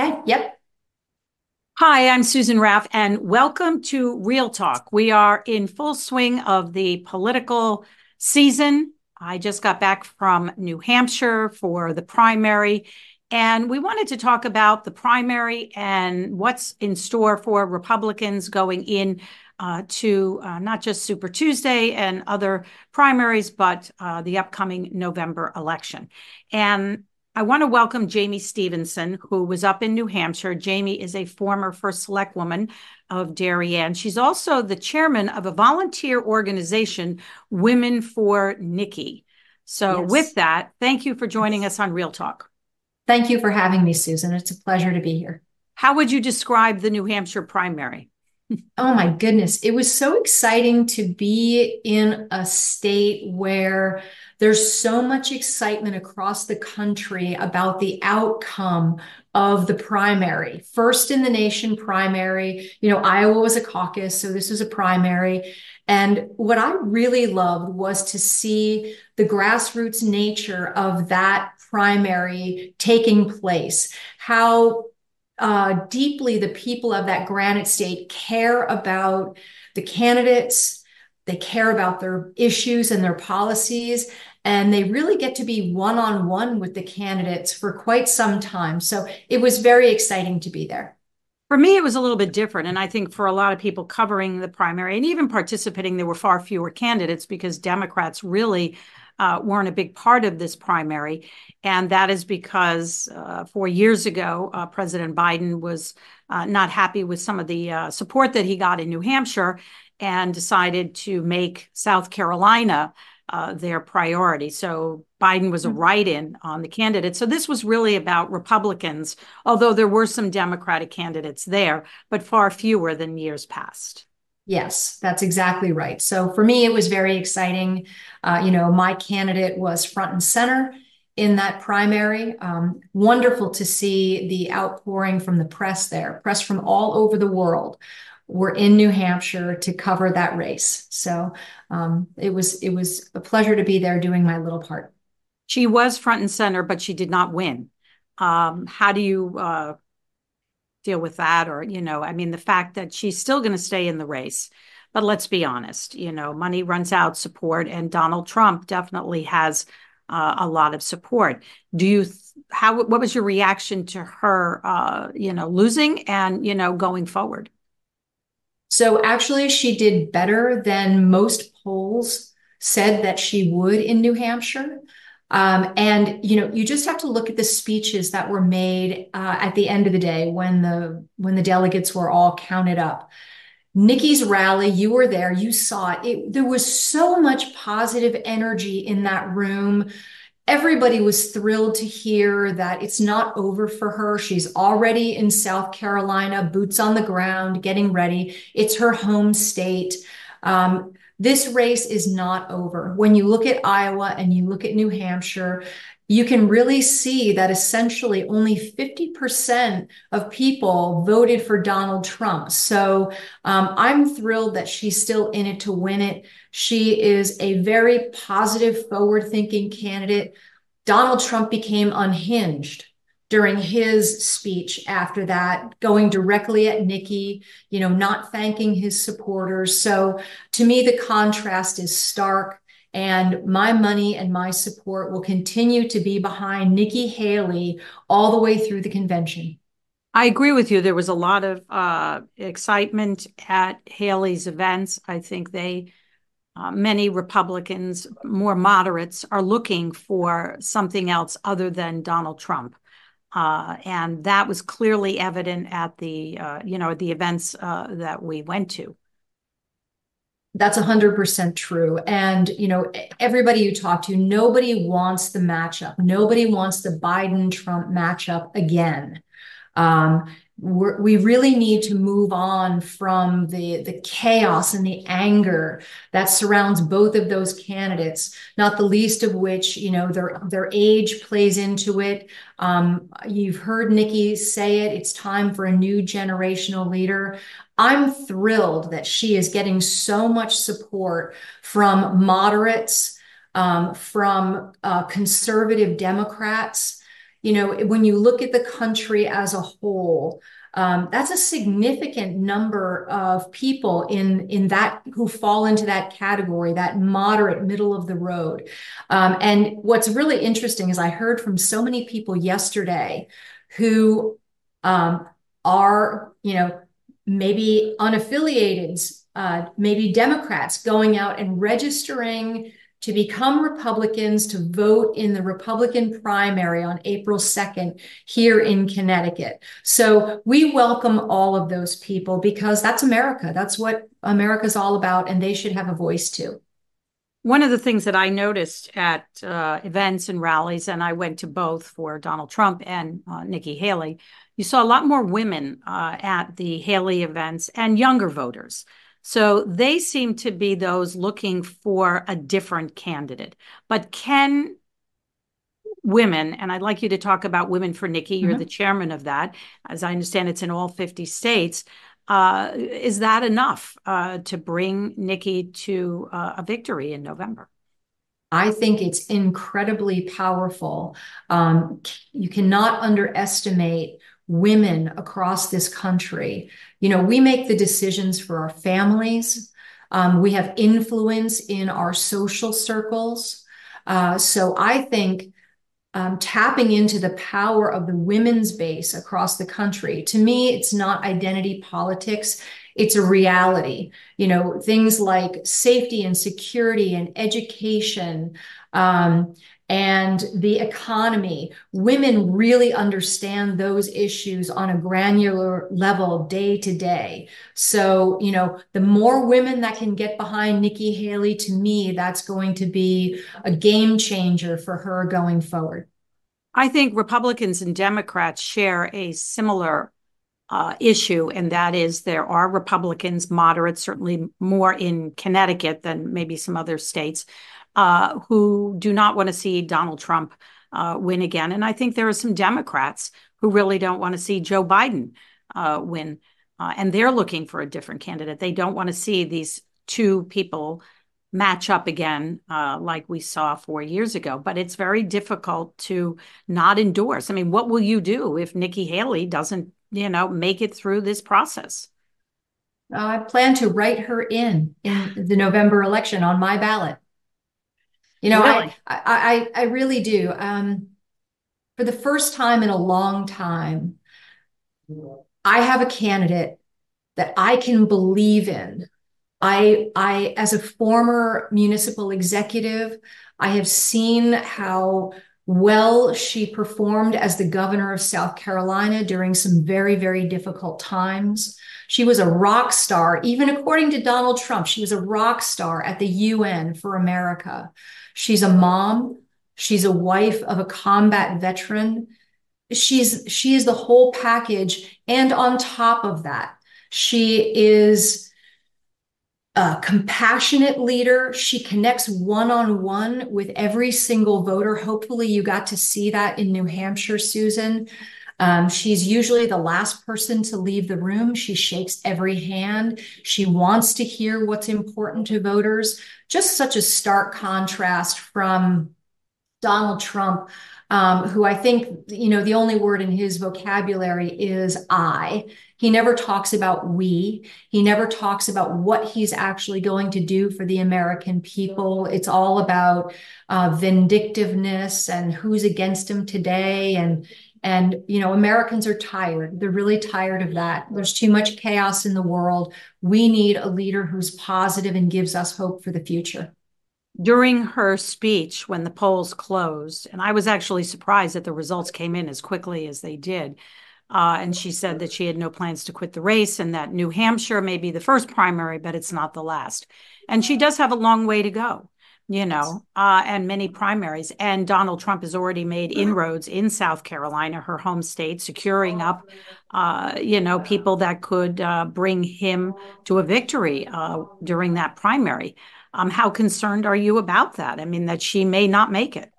Okay, yep. Hi, I'm Susan Raff, and welcome to Real Talk. We are in full swing of the political season. I just got back from New Hampshire for the primary, and we wanted to talk about the primary and what's in store for Republicans going in uh, to uh, not just Super Tuesday and other primaries, but uh, the upcoming November election. And I want to welcome Jayme Stevenson, who was up in New Hampshire. Jayme is a former First Select Woman of Darien. She's also the chairman of a volunteer organization, Women for Nikki. So, yes. with that, thank you for joining us on Real Talk. Thank you for having me, Susan. It's a pleasure to be here. How would you describe the New Hampshire primary? Oh my goodness. It was so exciting to be in a state where there's so much excitement across the country about the outcome of the primary. First in the nation primary, you know, Iowa was a caucus, so this was a primary. And what I really loved was to see the grassroots nature of that primary taking place, how uh, deeply the people of that granite state care about the candidates, they care about their issues and their policies, and they really get to be one on one with the candidates for quite some time. So it was very exciting to be there. For me, it was a little bit different. And I think for a lot of people covering the primary and even participating, there were far fewer candidates because Democrats really uh, weren't a big part of this primary. And that is because uh, four years ago, uh, President Biden was uh, not happy with some of the uh, support that he got in New Hampshire and decided to make South Carolina uh, their priority. So Biden was a mm-hmm. write in on the candidate. So this was really about Republicans, although there were some Democratic candidates there, but far fewer than years past. Yes, that's exactly right. So for me, it was very exciting. Uh, you know, my candidate was front and center in that primary. Um, wonderful to see the outpouring from the press there, press from all over the world were in New Hampshire to cover that race. So um, it was it was a pleasure to be there doing my little part. She was front and center, but she did not win. Um, how do you uh, deal with that? Or you know, I mean, the fact that she's still going to stay in the race. But let's be honest, you know, money runs out support, and Donald Trump definitely has uh, a lot of support. Do you how what was your reaction to her uh, you know losing and you know going forward? So actually, she did better than most polls said that she would in New Hampshire. Um, and you know, you just have to look at the speeches that were made uh, at the end of the day when the when the delegates were all counted up. Nikki's rally, you were there, you saw it. it. There was so much positive energy in that room everybody was thrilled to hear that it's not over for her. She's already in South Carolina, boots on the ground, getting ready. It's her home state. Um, this race is not over. When you look at Iowa and you look at New Hampshire, you can really see that essentially only 50% of people voted for Donald Trump. So um, I'm thrilled that she's still in it to win it. She is a very positive, forward thinking candidate. Donald Trump became unhinged during his speech after that, going directly at Nikki, you know, not thanking his supporters. So to me, the contrast is stark. And my money and my support will continue to be behind Nikki Haley all the way through the convention. I agree with you. There was a lot of uh, excitement at Haley's events. I think they, uh, many Republicans, more moderates, are looking for something else other than Donald Trump. Uh, and that was clearly evident at the, uh, you know, the events uh, that we went to. That's 100% true. And, you know, everybody you talk to, nobody wants the matchup. Nobody wants the Biden Trump matchup again. Um, we really need to move on from the, the chaos and the anger that surrounds both of those candidates, not the least of which, you know, their, their age plays into it. Um, you've heard Nikki say it, it's time for a new generational leader. I'm thrilled that she is getting so much support from moderates, um, from uh, conservative Democrats you know, when you look at the country as a whole, um, that's a significant number of people in in that who fall into that category, that moderate middle of the road. Um, and what's really interesting is I heard from so many people yesterday who um, are, you know, maybe unaffiliated, uh, maybe Democrats going out and registering to become Republicans to vote in the Republican primary on April 2nd here in Connecticut. So we welcome all of those people because that's America. That's what America's all about, and they should have a voice too. One of the things that I noticed at uh, events and rallies, and I went to both for Donald Trump and uh, Nikki Haley, you saw a lot more women uh, at the Haley events and younger voters. So they seem to be those looking for a different candidate. But can women, and I'd like you to talk about Women for Nikki, you're mm-hmm. the chairman of that. As I understand, it's in all 50 states. Uh, is that enough uh, to bring Nikki to uh, a victory in November? I think it's incredibly powerful. Um, you cannot underestimate women across this country. You know, we make the decisions for our families. Um, we have influence in our social circles. Uh, so I think um, tapping into the power of the women's base across the country, to me, it's not identity politics. It's a reality. You know, things like safety and security and education, um, and the economy. Women really understand those issues on a granular level day to day. So, you know, the more women that can get behind Nikki Haley, to me, that's going to be a game changer for her going forward. I think Republicans and Democrats share a similar uh, issue, and that is there are Republicans, moderates, certainly more in Connecticut than maybe some other states, uh, who do not want to see Donald Trump uh, win again. And I think there are some Democrats who really don't want to see Joe Biden uh, win. Uh, and they're looking for a different candidate. They don't want to see these two people match up again uh, like we saw four years ago. But it's very difficult to not endorse. I mean, what will you do if Nikki Haley doesn't, you know, make it through this process? I plan to write her in in the November election on my ballot. You know, really? I, I, I really do. Um, for the first time in a long time, I have a candidate that I can believe in. I, I, as a former municipal executive, I have seen how well she performed as the governor of South Carolina during some very, very difficult times. She was a rock star, even according to Donald Trump, she was a rock star at the UN for America. She's a mom. She's a wife of a combat veteran. She's she is the whole package. And on top of that, she is a compassionate leader. She connects one on one with every single voter. Hopefully, you got to see that in New Hampshire, Susan. Um, she's usually the last person to leave the room. She shakes every hand. She wants to hear what's important to voters. Just such a stark contrast from Donald Trump, um, who I think, you know, the only word in his vocabulary is I. He never talks about we. He never talks about what he's actually going to do for the American people. It's all about uh, vindictiveness and who's against him today. And and, you know, Americans are tired. They're really tired of that. There's too much chaos in the world. We need a leader who's positive and gives us hope for the future. During her speech, when the polls closed, and I was actually surprised that the results came in as quickly as they did. Uh, and she said that she had no plans to quit the race and that New Hampshire may be the first primary, but it's not the last. And she does have a long way to go you know, uh, and many primaries. And Donald Trump has already made inroads in South Carolina, her home state, securing up, uh, you know, people that could uh, bring him to a victory uh, during that primary. Um, how concerned are you about that? I mean, that she may not make it.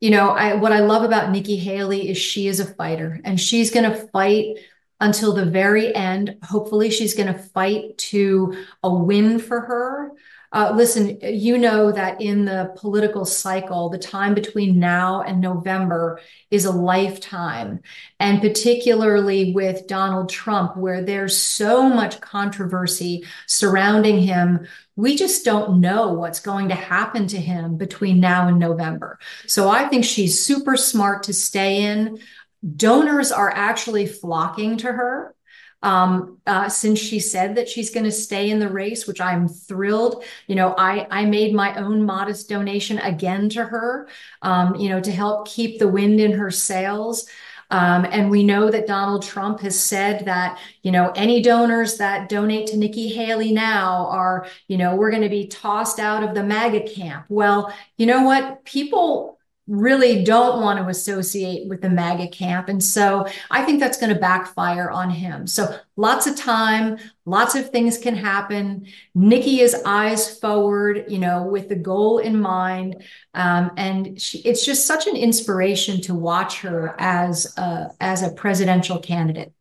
You know, I, what I love about Nikki Haley is she is a fighter and she's going to fight until the very end. Hopefully, she's going to fight to a win for her. Uh, listen, you know that in the political cycle, the time between now and November is a lifetime. And particularly with Donald Trump, where there's so much controversy surrounding him, we just don't know what's going to happen to him between now and November. So I think she's super smart to stay in. Donors are actually flocking to her um, uh, since she said that she's going to stay in the race, which I'm thrilled. You know, I I made my own modest donation again to her, um, you know, to help keep the wind in her sails. Um, and we know that Donald Trump has said that, you know, any donors that donate to Nikki Haley now are, you know, we're going to be tossed out of the MAGA camp. Well, you know what? People really don't want to associate with the MAGA camp. And so I think that's going to backfire on him. So lots of time, lots of things can happen. Nikki is eyes forward, you know, with the goal in mind. Um, and she, it's just such an inspiration to watch her as a, as a presidential candidate.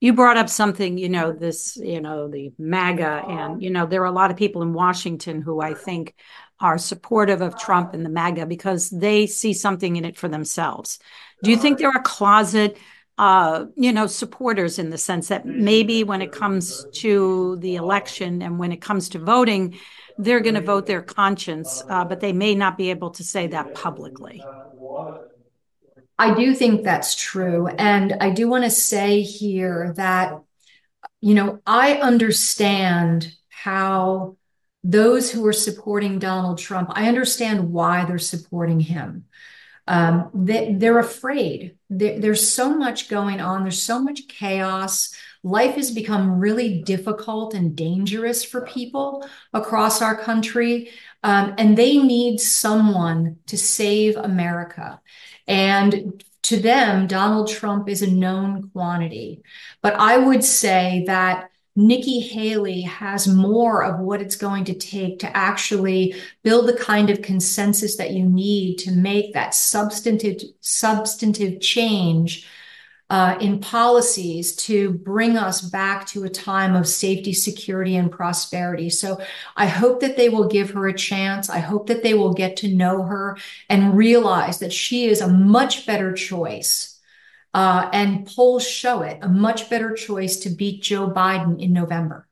You brought up something, you know, this, you know, the MAGA, and, you know, there are a lot of people in Washington who I think are supportive of Trump and the MAGA because they see something in it for themselves. Do you think there are closet, uh, you know, supporters in the sense that maybe when it comes to the election and when it comes to voting, they're going to vote their conscience, uh, but they may not be able to say that publicly? I do think that's true. And I do want to say here that, you know, I understand how those who are supporting Donald Trump, I understand why they're supporting him. Um, they, they're afraid. there's so much going on. There's so much chaos. Life has become really difficult and dangerous for people across our country. Um, and they need someone to save America. And to them, Donald Trump is a known quantity. But I would say that Nikki Haley has more of what it's going to take to actually build the kind of consensus that you need to make that substantive substantive change uh, in policies to bring us back to a time of safety, security, and prosperity. So I hope that they will give her a chance. I hope that they will get to know her and realize that she is a much better choice uh, and polls show it a much better choice to beat Joe Biden in November.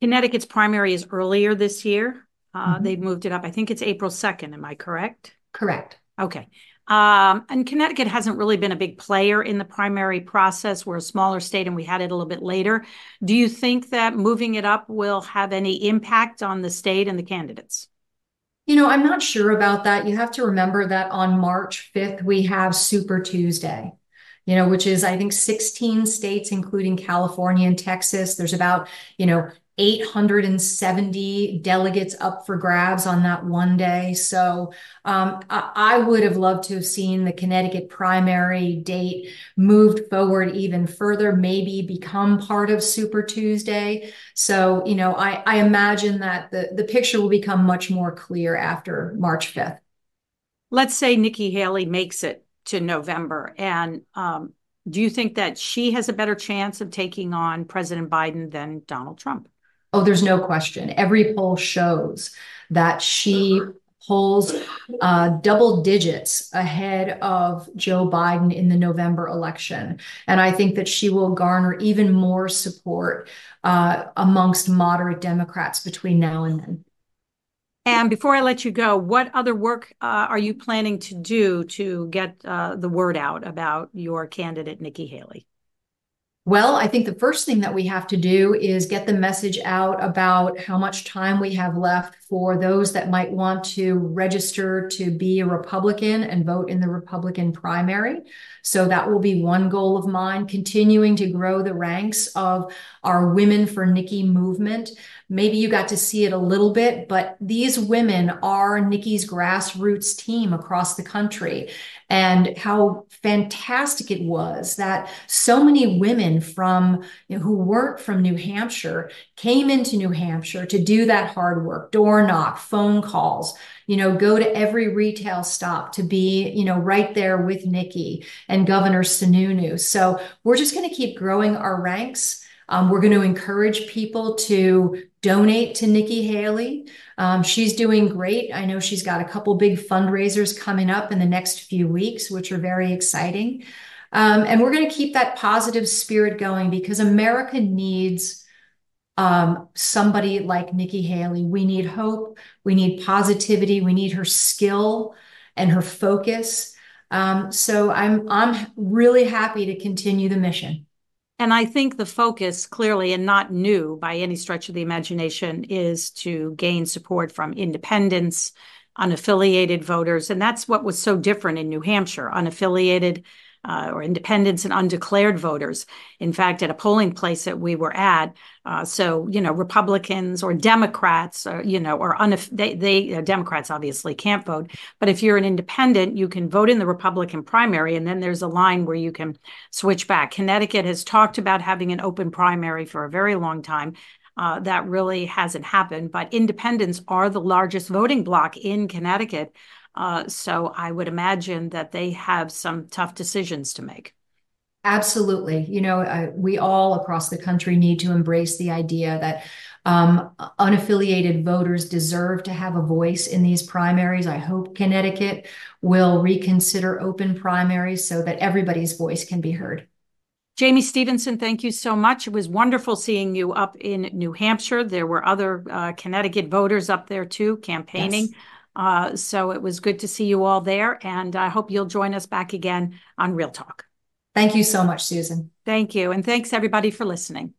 Connecticut's primary is earlier this year. Uh, mm-hmm. They've moved it up. I think it's April 2nd. Am I correct? Correct. Okay. Um, and Connecticut hasn't really been a big player in the primary process. We're a smaller state and we had it a little bit later. Do you think that moving it up will have any impact on the state and the candidates? You know, I'm not sure about that. You have to remember that on March 5th, we have Super Tuesday you know, which is, I think, 16 states, including California and Texas. There's about, you know, 870 delegates up for grabs on that one day. So um, I, I, would have loved to have seen the Connecticut primary date moved forward even further, maybe become part of Super Tuesday. So, you know, I, I imagine that the, the picture will become much more clear after March 5th. Let's say Nikki Haley makes it to November. And um, do you think that she has a better chance of taking on President Biden than Donald Trump? Oh, there's no question. Every poll shows that she polls uh, double digits ahead of Joe Biden in the November election. And I think that she will garner even more support uh, amongst moderate Democrats between now and then. And before I let you go, what other work uh, are you planning to do to get uh, the word out about your candidate, Nikki Haley? Well, I think the first thing that we have to do is get the message out about how much time we have left for those that might want to register to be a Republican and vote in the Republican primary. So that will be one goal of mine, continuing to grow the ranks of our Women for Nikki movement. Maybe you got to see it a little bit, but these women are Nikki's grassroots team across the country and how fantastic it was that so many women from you know, who weren't from New Hampshire came into New Hampshire to do that hard work, door knock, phone calls, you know, go to every retail stop to be, you know, right there with Nikki and Governor Sununu. So we're just going to keep growing our ranks. Um, we're going to encourage people to donate to Nikki Haley. Um, she's doing great. I know she's got a couple big fundraisers coming up in the next few weeks, which are very exciting. Um, and we're going to keep that positive spirit going because America needs um, somebody like Nikki Haley. We need hope. We need positivity. We need her skill and her focus. Um, so I'm I'm really happy to continue the mission. And I think the focus clearly and not new by any stretch of the imagination is to gain support from independents, unaffiliated voters. And that's what was so different in New Hampshire. Unaffiliated uh, or independents and undeclared voters. In fact, at a polling place that we were at, uh, so you know, Republicans or Democrats, or, you know, or unaff- they, they uh, Democrats obviously can't vote, but if you're an independent, you can vote in the Republican primary, and then there's a line where you can switch back. Connecticut has talked about having an open primary for a very long time. Uh, that really hasn't happened, but independents are the largest voting bloc in Connecticut. Uh, so I would imagine that they have some tough decisions to make. Absolutely. You know, uh, we all across the country need to embrace the idea that um, unaffiliated voters deserve to have a voice in these primaries. I hope Connecticut will reconsider open primaries so that everybody's voice can be heard. Jayme Stevenson, thank you so much. It was wonderful seeing you up in New Hampshire. There were other uh, Connecticut voters up there too, campaigning. Yes. Uh, so it was good to see you all there, and I hope you'll join us back again on Real Talk. Thank you so much, Susan. Thank you. And thanks everybody for listening.